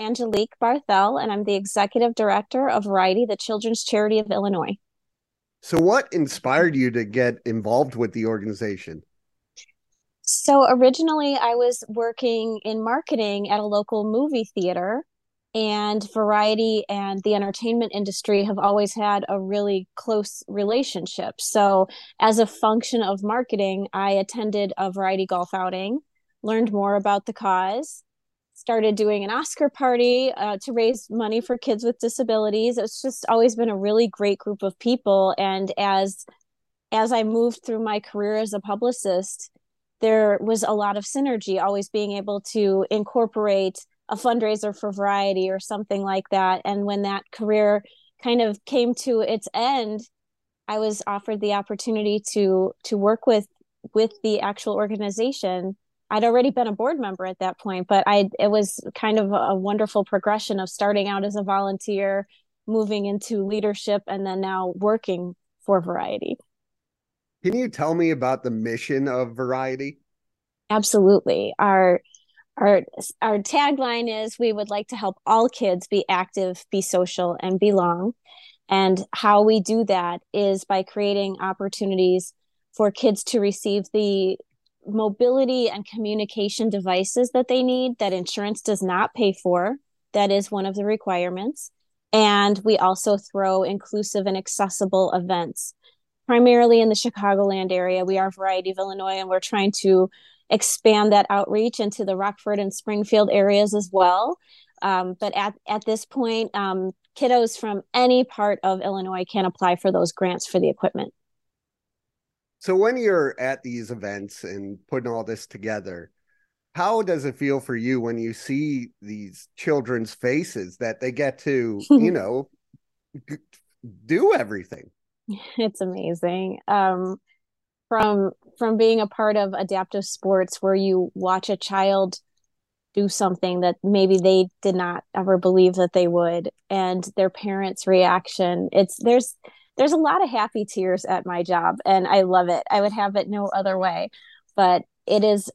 Angelique Barthel, and I'm the executive director of Variety, the children's charity of Illinois. So, what inspired you to get involved with the organization? So, originally, I was working in marketing at a local movie theater, and Variety and the entertainment industry have always had a really close relationship. So, as a function of marketing, I attended a Variety golf outing, learned more about the cause, started doing an Oscar party uh, to raise money for kids with disabilities. It's just always been a really great group of people. And as as I moved through my career as a publicist, there was a lot of synergy, always being able to incorporate a fundraiser for variety or something like that. And when that career kind of came to its end, I was offered the opportunity to to work with with the actual organization I'd already been a board member at that point, but I it was kind of a wonderful progression of starting out as a volunteer, moving into leadership, and then now working for Variety. Can you tell me about the mission of Variety? Absolutely. Our our our tagline is we would like to help all kids be active, be social, and belong. And how we do that is by creating opportunities for kids to receive the mobility and communication devices that they need that insurance does not pay for. That is one of the requirements. And we also throw inclusive and accessible events, primarily in the Chicagoland area. We are Variety of Illinois, and we're trying to expand that outreach into the Rockford and Springfield areas as well. Um, but at, at this point, um, kiddos from any part of Illinois can apply for those grants for the equipment. So when you're at these events and putting all this together, how does it feel for you when you see these children's faces that they get to, you know, do everything? It's amazing. Um, from from being a part of adaptive sports where you watch a child do something that maybe they did not ever believe that they would and their parents reaction it's there's there's a lot of happy tears at my job and I love it. I would have it no other way. But it is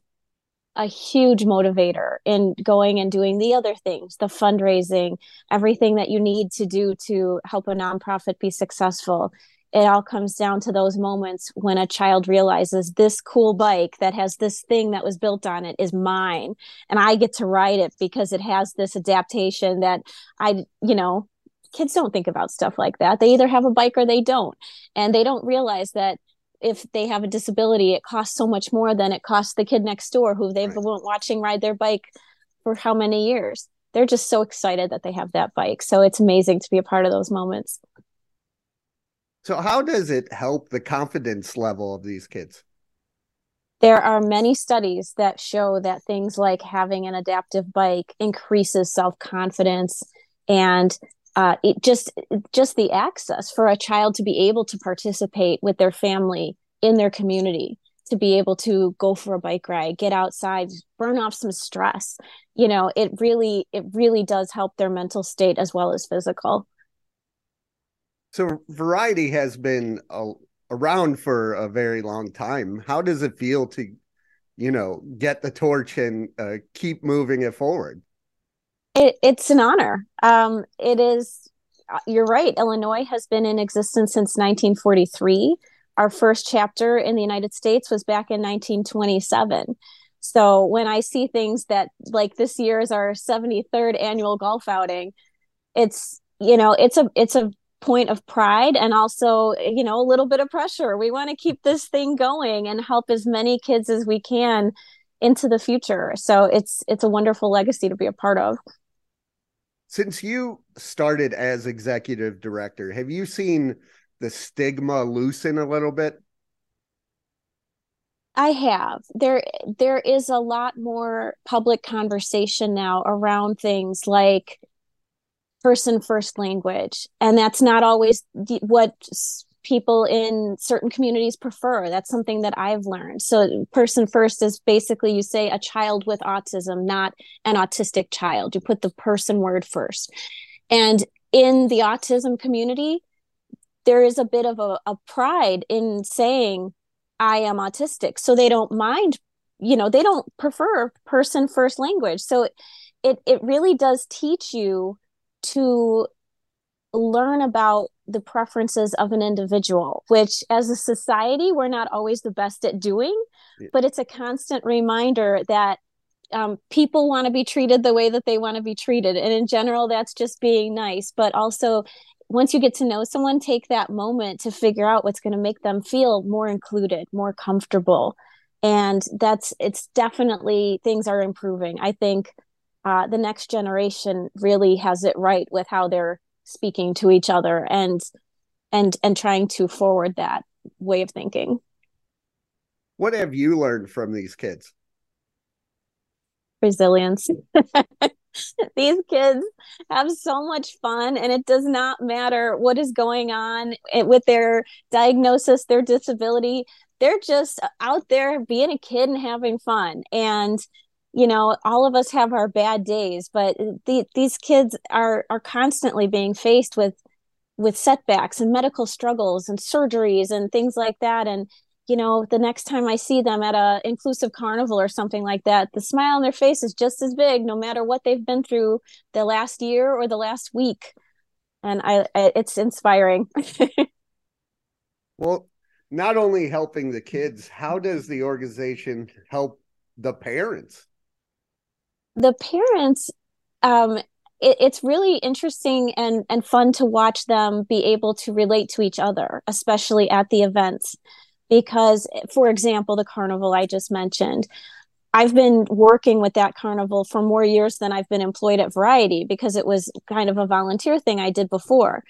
a huge motivator in going and doing the other things, the fundraising, everything that you need to do to help a nonprofit be successful. It all comes down to those moments when a child realizes this cool bike that has this thing that was built on it is mine and I get to ride it because it has this adaptation that I, you know, kids don't think about stuff like that. They either have a bike or they don't. And they don't realize that if they have a disability, it costs so much more than it costs the kid next door who they've right. been watching ride their bike for how many years. They're just so excited that they have that bike. So it's amazing to be a part of those moments. So, how does it help the confidence level of these kids? There are many studies that show that things like having an adaptive bike increases self confidence and uh, it just just the access for a child to be able to participate with their family in their community to be able to go for a bike ride get outside burn off some stress you know it really it really does help their mental state as well as physical. So variety has been a, around for a very long time. How does it feel to you know get the torch and uh, keep moving it forward it, it's an honor. Um, it is. Uh, you're right. Illinois has been in existence since 1943. Our first chapter in the United States was back in 1927. So when I see things that like this year is our 73rd annual golf outing, it's you know it's a it's a point of pride and also you know a little bit of pressure. We want to keep this thing going and help as many kids as we can into the future. So it's it's a wonderful legacy to be a part of. Since you started as executive director, have you seen the stigma loosen a little bit? I have. There there is a lot more public conversation now around things like person first language and that's not always the, what people in certain communities prefer. That's something that I've learned. So, person first is basically you say a child with autism, not an autistic child. You put the person word first. And in the autism community, there is a bit of a, a pride in saying, I am autistic. So they don't mind, you know, they don't prefer person first language. So it it really does teach you to learn about the preferences of an individual, which as a society, we're not always the best at doing, yeah. but it's a constant reminder that um, people want to be treated the way that they want to be treated. And in general, that's just being nice. But also, once you get to know someone, take that moment to figure out what's going to make them feel more included, more comfortable. And that's, it's definitely things are improving. I think uh, the next generation really has it right with how they're speaking to each other and and and trying to forward that way of thinking. What have you learned from these kids? Resilience. These kids have so much fun and it does not matter what is going on with their diagnosis their disability. They're just out there being a kid and having fun. And you know all of us have our bad days but the, these kids are are constantly being faced with with setbacks and medical struggles and surgeries and things like that. And you know the next time i see them at a inclusive carnival or something like that the smile on their face is just as big no matter what they've been through the last year or the last week. And i, I it's inspiring. Well not only helping the kids how does the organization help the parents the parents um it, it's really interesting and and fun to watch them be able to relate to each other especially at the events. Because for example the carnival i just mentioned I've been working with that carnival for more years than I've been employed at Variety because it was kind of a volunteer thing I did before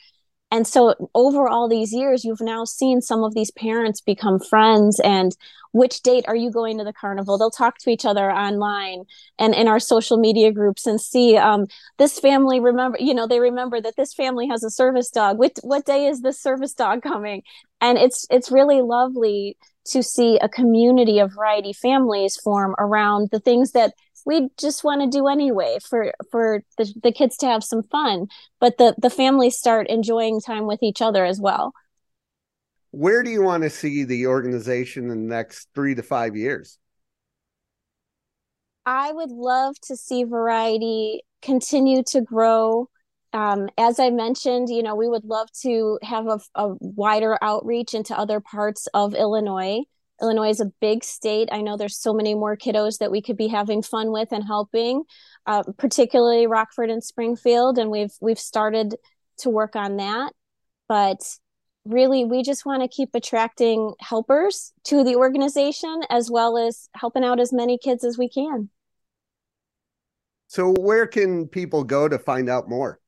and so over all these years you've now seen some of these parents become friends and which date are you going to the carnival? They'll talk to each other online and in our social media groups and see um, this family remember you know they remember that this family has a service dog. What, what day is this service dog coming? And it's it's really lovely to see a community of variety families form around the things that we just want to do anyway for for the, the kids to have some fun but the the families start enjoying time with each other as well. Where do you want to see the organization in the next three to five years? I would love to see variety continue to grow. Um, as I mentioned, you know, we would love to have a, a, wider outreach into other parts of Illinois. Illinois is a big state. I know there's so many more kiddos that we could be having fun with and helping, uh, particularly Rockford and Springfield, and we've we've started to work on that. But really, we just want to keep attracting helpers to the organization as well as helping out as many kids as we can. So, where can people go to find out more?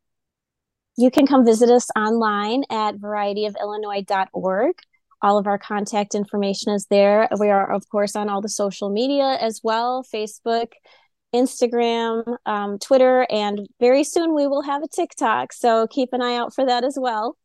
You can come visit us online at varietyofillinois.org. All of our contact information is there. We are, of course, on all the social media as well Facebook, Instagram, um, Twitter, and very soon we will have a TikTok. So keep an eye out for that as well.